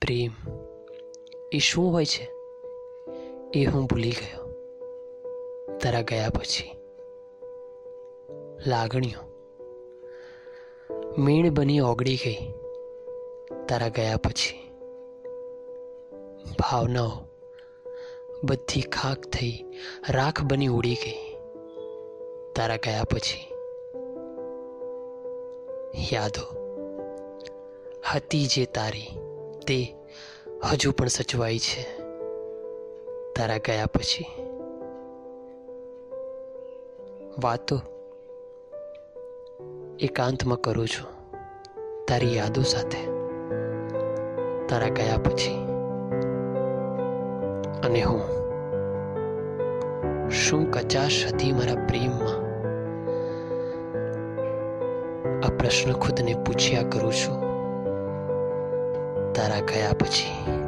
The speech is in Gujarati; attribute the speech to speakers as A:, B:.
A: પ્રેમ એ શું હોય છે? એ હું ભૂલી ગયો. તારા ગયા પછી. લાગણીઓ. મીણ બની ઓગળી ગઈ. તારા ગયા પછી. ભાવનાઓ. બધી ખાક થઈ. રાખ બની ઉડી ગઈ. તારા ગયા પછી. યાદો. હતી જે તારી. તે હજુ પણ સચવાય છે. તારા ગયા પછી વાતો એકાંતમાં કરું છું તારી યાદો સાથે. તારા ગયા પછી અને હું શું કચાશ હતી મારા પ્રેમમાં? આ પ્રશ્ન ખુદને પૂછ્યા કરું છું. તારા ગયા પછી.